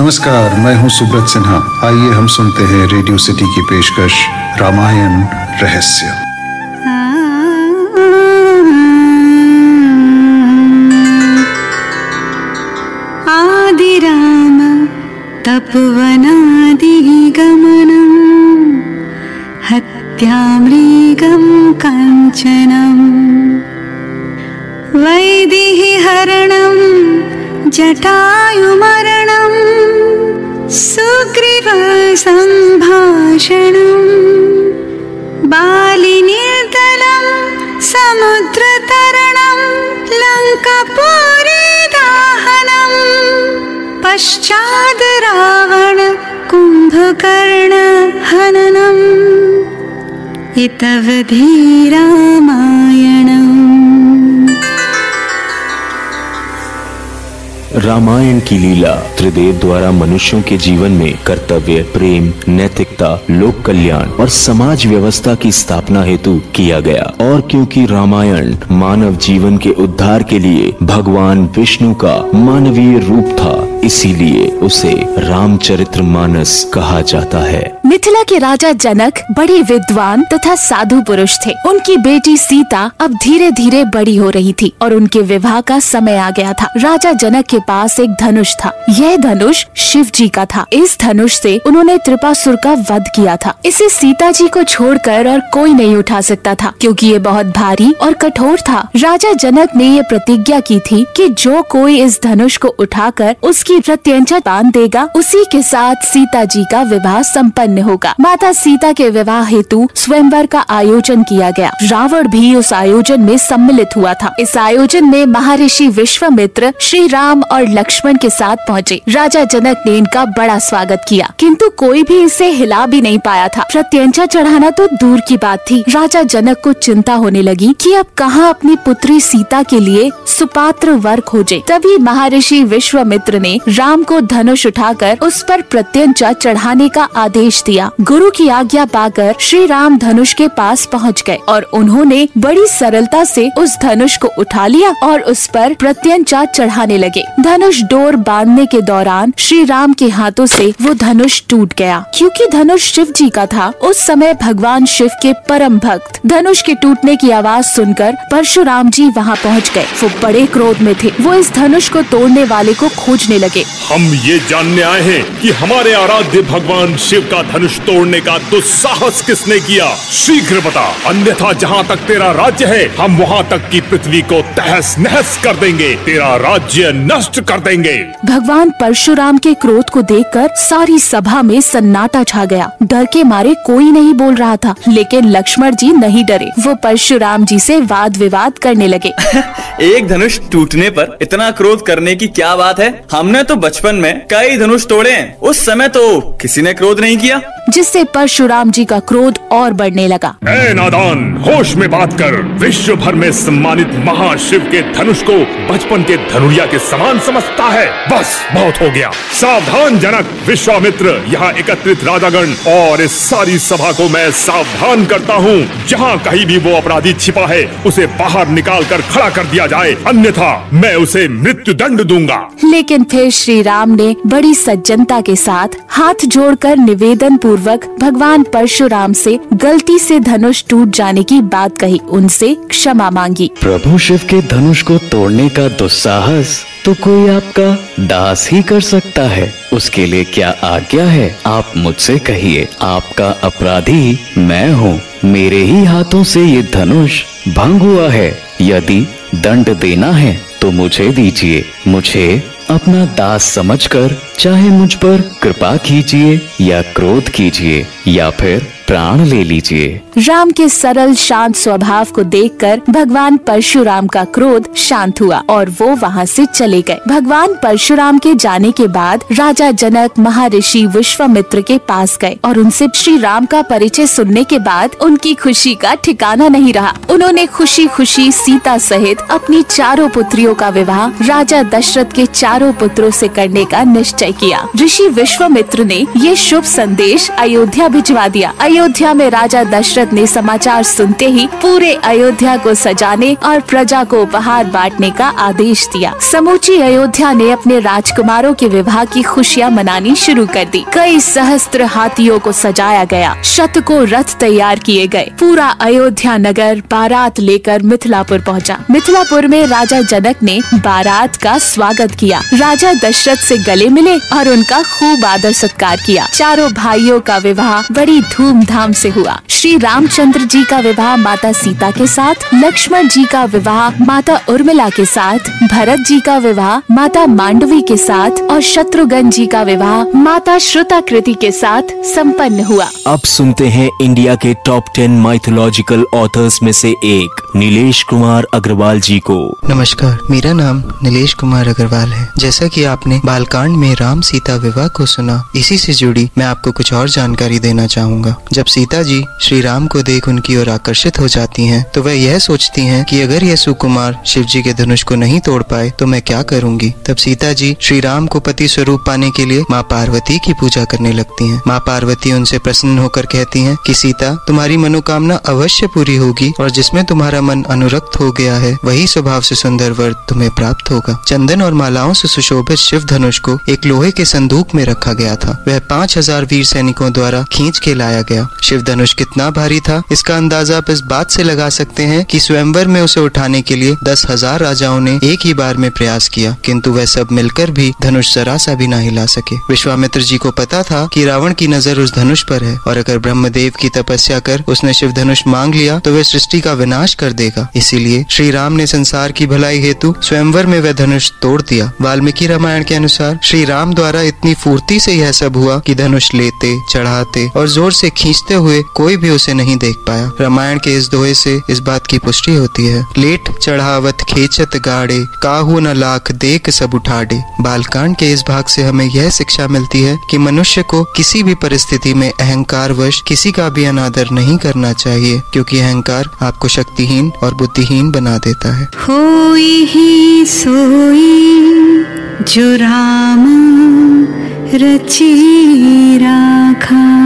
नमस्कार, मैं हूँ सुब्रत सिन्हा। आइए हम सुनते हैं रेडियो सिटी की पेशकश, रामायण रहस्य। आदिराम तपोवनादिगमनम् हत्यामृगं काञ्चनम् वैदेहरणं जटायुमरणं सुग्रीवसम्भाषणम् बालिनिर्दलं समुद्रतरणं लङ्कपुरी दाहनम् पश्चाद् रावण कुम्भकर्ण हननम् इतवधि रामायणम् रामायण की लीला त्रिदेव द्वारा मनुष्यों के जीवन में कर्तव्य, प्रेम, नैतिकता, लोक कल्याण और समाज व्यवस्था की स्थापना हेतु किया गया। और क्योंकि रामायण मानव जीवन के उद्धार के लिए भगवान विष्णु का मानवीय रूप था, इसीलिए उसे रामचरित्र मानस कहा जाता है। मिथिला के राजा जनक, बड़े विद्वान तथा साधु पुरुष थे। उनकी बेटी सीता अब धीरे धीरे बड़ी हो रही थी और उनके विवाह का समय आ गया था। राजा जनक के पास एक धनुष था। यह धनुष शिव जी का था। इस धनुष से उन्होंने त्रिपासुर का वध किया था। इसे सीता जी को छोड़कर और कोई नहीं उठा सकता था, क्योंकि ये बहुत भारी और कठोर था। राजा जनक ने ये प्रतिज्ञा की थी कि जो कोई इस धनुष को उठाकर उसकी प्रत्यंचा बाँध देगा, उसी के साथ सीता जी का विवाह संपन्न होगा। माता सीता के विवाह हेतु स्वयंवर का आयोजन किया गया। रावण भी उस आयोजन में सम्मिलित हुआ था। इस आयोजन में महर्षि विश्वामित्र श्री राम और लक्ष्मण के साथ पहुँचे। राजा जनक ने इनका बड़ा स्वागत किया। किंतु कोई भी इसे हिला भी नहीं पाया था। प्रत्यंचा चढ़ाना तो दूर की बात थी। राजा जनक को चिंता होने लगी कि अब कहाँ अपनी पुत्री सीता के लिए सुपात्र वर खोजे। तभी महर्षि विश्वामित्र ने राम को धनुष उठाकर उस पर प्रत्यंचा चढ़ाने का आदेश दिया। गुरु की आज्ञा पाकर श्री राम धनुष के पास पहुँच गए और उन्होंने बड़ी सरलता से उस धनुष को उठा लिया और उस पर प्रत्यंचा चढ़ाने लगे। धनुष डोर बांधने के दौरान श्री राम के हाथों से वो धनुष टूट गया। क्योंकि धनुष शिव जी का था, उस समय भगवान शिव के परम भक्त। धनुष के टूटने की आवाज़ सुनकर परशुराम जी वहाँ पहुँच गए। वो बड़े क्रोध में थे। वो इस धनुष को तोड़ने वाले को खोजने लगे। हम ये जानने आए हैं कि हमारे आराध्य भगवान शिव का धनुष तोड़ने का दुस्साहस किसने किया? शीघ्र बता। अन्यथा जहाँ तक तेरा राज्य है हम वहाँ तक की पृथ्वी को तहस नहस कर देंगे। तेरा राज्य नष्ट कर देंगे। भगवान परशुराम के क्रोध को देखकर सारी सभा में सन्नाटा छा गया। डर के मारे कोई नहीं बोल रहा था लेकिन लक्ष्मण जी नहीं डरे। वो परशुराम जी से वाद विवाद करने लगे। एक धनुष टूटने पर इतना क्रोध करने की क्या बात है? हमने तो बचपन में कई धनुष तोड़े उस समय तो किसी ने क्रोध नहीं किया। जिससे परशुराम जी का क्रोध और बढ़ने लगा। ए नादान होश में बात कर। विश्व भर में सम्मानित महाशिव के धनुष को बचपन के धनुरिया के समान समझता है। बस बहुत हो गया। सावधान जनक विश्वामित्र यहाँ एकत्रित राजागण और इस सारी सभा को मैं सावधान करता हूँ। जहाँ कहीं भी वो अपराधी छिपा है उसे बाहर निकाल कर खड़ा कर दिया जाए। अन्यथा मैं उसे मृत्यु दंड दूँगा। लेकिन फिर श्री राम ने बड़ी सज्जनता के साथ हाथ जोड़कर निवेदन पूर्वक भगवान परशुराम से गलती से धनुष टूट जाने की बात कही, उनसे क्षमा मांगी। प्रभु शिव के धनुष को तोड़ने का दुस्साहस तो कोई आपका दास ही कर सकता है। उसके लिए क्या आज्ञा है? आप मुझसे कहिए, आपका अपराधी मैं हूँ। मेरे ही हाथों से ये धनुष भंग हुआ है। यदि दंड देना है तो मुझे दीजिए। मुझे अपना दास समझकर चाहे मुझ पर कृपा कीजिए या क्रोध कीजिए या फिर प्राण ले लीजिए। राम के सरल, शांत स्वभाव को देखकर भगवान परशुराम का क्रोध शांत हुआ और वो वहाँ से चले गए। भगवान परशुराम के जाने के बाद राजा जनक, महर्षि विश्वामित्र के पास गए और उनसे श्री राम का परिचय सुनने के बाद उनकी खुशी का ठिकाना नहीं रहा। उन्होंने खुशी खुशी सीता सहित अपनी चारों पुत्रियों का विवाह राजा दशरथ के चारों पुत्रों से करने का निश्चय किया। ऋषि विश्वामित्र ने ये शुभ संदेश अयोध्या भिजवा दिया। अयोध्या में राजा दशरथ ने समाचार सुनते ही पूरे अयोध्या को सजाने और प्रजा को उपहार बांटने का आदेश दिया। समूची अयोध्या ने अपने राजकुमारों के विवाह की खुशियाँ मनानी शुरू कर दी। कई सहस्त्र हाथियों को सजाया गया। शतकों रथ तैयार किए गए। पूरा अयोध्या नगर बारात लेकर मिथिलापुर पहुँचा। मिथिलापुर में राजा जनक ने बारात का स्वागत किया। राजा दशरथ से गले मिले और उनका खूब आदर सत्कार किया। चारों भाइयों का विवाह बड़ी धूमधाम से हुआ। श्री रामचंद्र जी का विवाह माता सीता के साथ, लक्ष्मण जी का विवाह माता उर्मिला के साथ, भरत जी का विवाह माता मांडवी के साथ और शत्रुघ्न जी का विवाह माता श्रुताकृति के साथ सम्पन्न हुआ। अब सुनते हैं इंडिया के टॉप टेन माइथोलॉजिकल ऑथर्स में से एक। नीलेश कुमार अग्रवाल जी को। नमस्कार मेरा नाम नीलेश कुमार अग्रवाल है। जैसा कि आपने बालकांड में राम सीता विवाह को सुना इसी से जुड़ी मैं आपको कुछ और जानकारी देना चाहूँगा। जब सीता जी श्री राम को देख उनकी ओर आकर्षित हो जाती हैं, तो वह यह सोचती हैं कि अगर यह सुकुमार शिव जी के धनुष को नहीं तोड़ पाए तो मैं क्या करूँगी? तब सीता जी श्री राम को पति स्वरूप पाने के लिए माँ पार्वती की पूजा करने लगती है। माँ पार्वती उनसे प्रसन्न होकर कहती है की सीता तुम्हारी मनोकामना अवश्य पूरी होगी और जिसमें तुम्हारा मन अनुरक्त हो गया है, वही स्वभाव से सुंदर वर तुम्हें प्राप्त होगा। चंदन और मालाओं से सुशोभित शिव धनुष को एक लोहे के संदूक में रखा गया था। वह पाँच हज़ार वीर सैनिकों द्वारा खींच के लाया गया। शिव धनुष कितना भारी था, इसका अंदाज़ा आप इस बात से लगा सकते हैं कि स्वयंवर में उसे उठाने के लिए दस हज़ार राजाओं ने एक ही बार में प्रयास किया, किंतु वह सब मिलकर भी धनुष जरा सा भी ना हिला सके। विश्वामित्र जी को पता था कि रावण की नज़र उस धनुष पर है, और अगर ब्रह्मदेव की तपस्या कर उसने शिव धनुष मांग लिया तो वह सृष्टि का विनाश कर देगा। इसीलिए श्री राम ने संसार की भलाई हेतु स्वयंवर में वह धनुष तोड़ दिया। वाल्मीकि रामायण के अनुसार श्री राम द्वारा इतनी फूर्ति से यह सब हुआ कि धनुष लेते, चढ़ाते और ज़ोर से खींचते हुए कोई भी उसे नहीं देख पाया। रामायण के इस दोहे से इस बात की पुष्टि होती है। लेट, चढ़ावत, खेचत, गाड़े, काहू न लाख, देख सब उठाड़े। बालकांड के इस भाग से हमें यह शिक्षा मिलती है कि मनुष्य को किसी भी परिस्थिति में अहंकार वश किसी का भी अनादर नहीं करना चाहिए, क्योंकि अहंकार आपको शक्तिहीन और बुद्धिहीन बना देता है। होई ही सोई जो राम रची राखा।